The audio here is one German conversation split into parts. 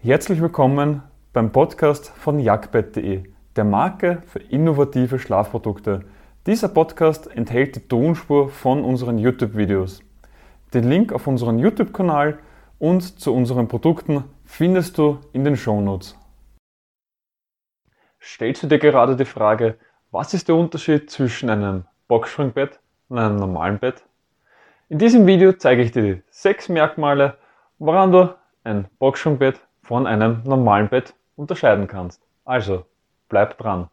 Herzlich willkommen beim Podcast von jagdbett.de, der Marke für innovative Schlafprodukte. Dieser Podcast enthält die Tonspur von unseren YouTube-Videos. Den Link auf unseren YouTube-Kanal und zu unseren Produkten findest du in den Shownotes. Stellst du dir gerade die Frage, was ist der Unterschied zwischen einem Boxspringbett und einem normalen Bett? In diesem Video zeige ich dir die sechs Merkmale, woran du ein Boxspringbett von einem normalen Bett unterscheiden kannst. Also, bleib dran.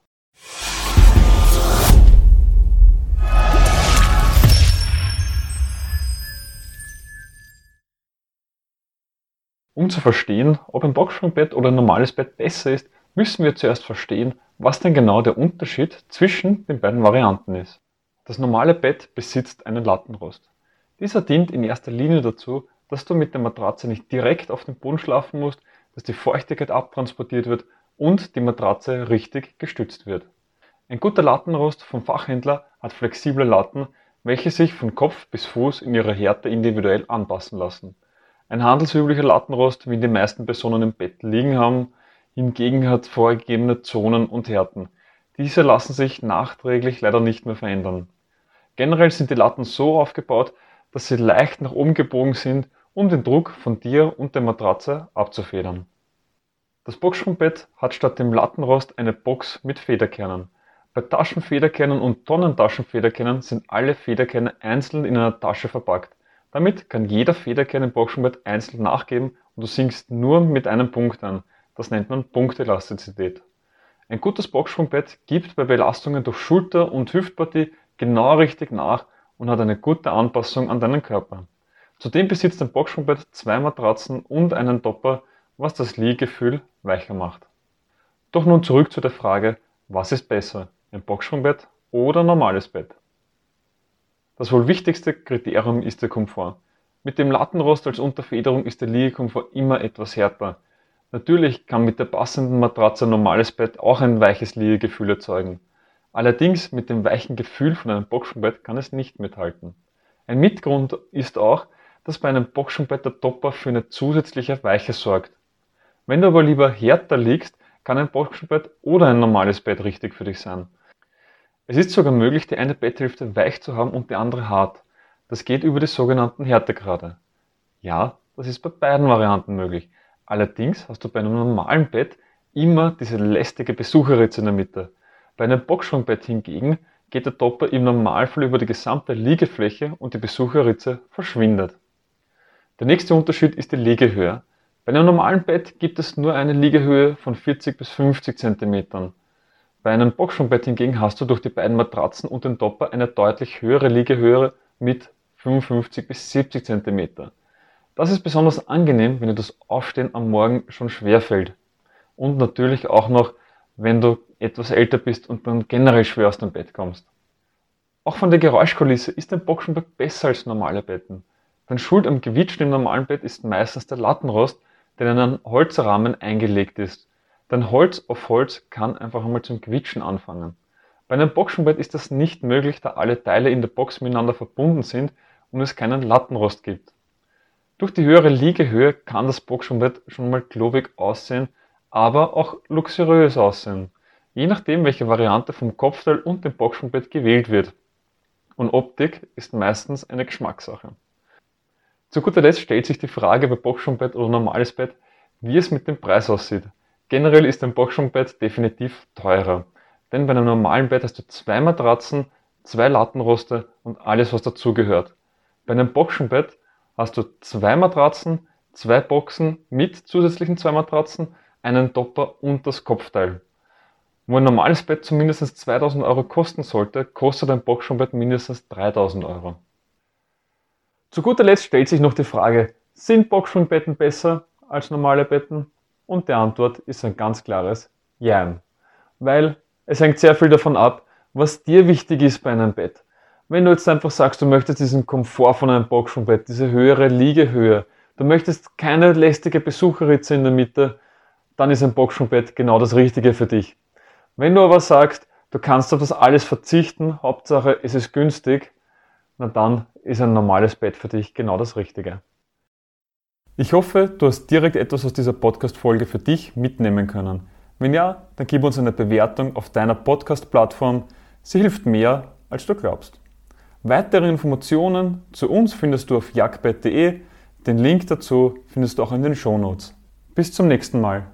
Um zu verstehen, ob ein Boxspringbett oder ein normales Bett besser ist, müssen wir zuerst verstehen, was denn genau der Unterschied zwischen den beiden Varianten ist. Das normale Bett besitzt einen Lattenrost. Dieser dient in erster Linie dazu, dass du mit der Matratze nicht direkt auf dem Boden schlafen musst, dass die Feuchtigkeit abtransportiert wird und die Matratze richtig gestützt wird. Ein guter Lattenrost vom Fachhändler hat flexible Latten, welche sich von Kopf bis Fuß in ihrer Härte individuell anpassen lassen. Ein handelsüblicher Lattenrost, wie die meisten Personen im Bett liegen haben, hingegen hat vorgegebene Zonen und Härten. Diese lassen sich nachträglich leider nicht mehr verändern. Generell sind die Latten so aufgebaut, dass sie leicht nach oben gebogen sind um den Druck von dir und der Matratze abzufedern. Das Boxsprungbett hat statt dem Lattenrost eine Box mit Federkernen. Bei Taschenfederkernen und Tonnentaschenfederkernen sind alle Federkerne einzeln in einer Tasche verpackt. Damit kann jeder Federkern im Boxsprungbett einzeln nachgeben und du sinkst nur mit einem Punkt an. Das nennt man Punktelastizität. Ein gutes Boxsprungbett gibt bei Belastungen durch Schulter und Hüftpartie genau richtig nach und hat eine gute Anpassung an deinen Körper. Zudem besitzt ein Boxsprungbett zwei Matratzen und einen Topper, was das Liegefühl weicher macht. Doch nun zurück zu der Frage, was ist besser, ein Boxsprungbett oder ein normales Bett? Das wohl wichtigste Kriterium ist der Komfort. Mit dem Lattenrost als Unterfederung ist der Liegekomfort immer etwas härter. Natürlich kann mit der passenden Matratze ein normales Bett auch ein weiches Liegegefühl erzeugen. Allerdings mit dem weichen Gefühl von einem Boxsprungbett kann es nicht mithalten. Ein Mitgrund ist auch, dass bei einem Boxenbett der Topper für eine zusätzliche Weiche sorgt. Wenn du aber lieber härter liegst, kann ein Boxenbett oder ein normales Bett richtig für dich sein. Es ist sogar möglich, die eine Betthälfte weich zu haben und die andere hart. Das geht über die sogenannten Härtegrade. Ja, das ist bei beiden Varianten möglich. Allerdings hast du bei einem normalen Bett immer diese lästige Besucherritze in der Mitte. Bei einem Boxsprungbett hingegen geht der Topper im Normalfall über die gesamte Liegefläche und die Besucherritze verschwindet. Der nächste Unterschied ist die Liegehöhe. Bei einem normalen Bett gibt es nur eine Liegehöhe von 40 bis 50 cm. Bei einem Boxsprungbett hingegen hast du durch die beiden Matratzen und den Topper eine deutlich höhere Liegehöhe mit 55 bis 70 cm. Das ist besonders angenehm, wenn dir das Aufstehen am Morgen schon schwer fällt. Und natürlich auch noch, wenn du etwas älter bist und dann generell schwer aus dem Bett kommst. Auch von der Geräuschkulisse ist ein Boxenbett besser als normale Betten. Denn schuld am Gewitschen im normalen Bett ist meistens der Lattenrost, der in einen Holzrahmen eingelegt ist. Denn Holz auf Holz kann einfach einmal zum Gewitschen anfangen. Bei einem Boxenbett ist das nicht möglich, da alle Teile in der Box miteinander verbunden sind und es keinen Lattenrost gibt. Durch die höhere Liegehöhe kann das Boxenbett schon mal klobig aussehen, aber auch luxuriös aussehen. Je nachdem, welche Variante vom Kopfteil und dem Boxenbett gewählt wird. Und Optik ist meistens eine Geschmackssache. Zu guter Letzt stellt sich die Frage bei Boxsprungbett oder normales Bett, wie es mit dem Preis aussieht. Generell ist ein Boxsprungbett definitiv teurer. Denn bei einem normalen Bett hast du zwei Matratzen, zwei Lattenroste und alles, was dazugehört. Bei einem Boxenbett hast du zwei Matratzen, zwei Boxen mit zusätzlichen zwei Matratzen, einen Topper und das Kopfteil. Wo ein normales Bett zumindest 2000 Euro kosten sollte, kostet ein Boxenbett mindestens 3000 Euro. Zu guter Letzt stellt sich noch die Frage, sind Boxspringbetten besser als normale Betten? Und die Antwort ist ein ganz klares Ja. Weil es hängt sehr viel davon ab, was dir wichtig ist bei einem Bett. Wenn du jetzt einfach sagst, du möchtest diesen Komfort von einem Boxspringbett, diese höhere Liegehöhe, du möchtest keine lästige Besucherritze in der Mitte, dann ist ein Boxspringbett genau das Richtige für dich. Wenn du aber sagst, du kannst auf das alles verzichten, Hauptsache es ist günstig, na dann ist ein normales Bett für dich genau das Richtige. Ich hoffe, du hast direkt etwas aus dieser Podcast-Folge für dich mitnehmen können. Wenn ja, dann gib uns eine Bewertung auf deiner Podcast-Plattform. Sie hilft mehr, als du glaubst. Weitere Informationen zu uns findest du auf jagdbett.de. Den Link dazu findest du auch in den Shownotes. Bis zum nächsten Mal.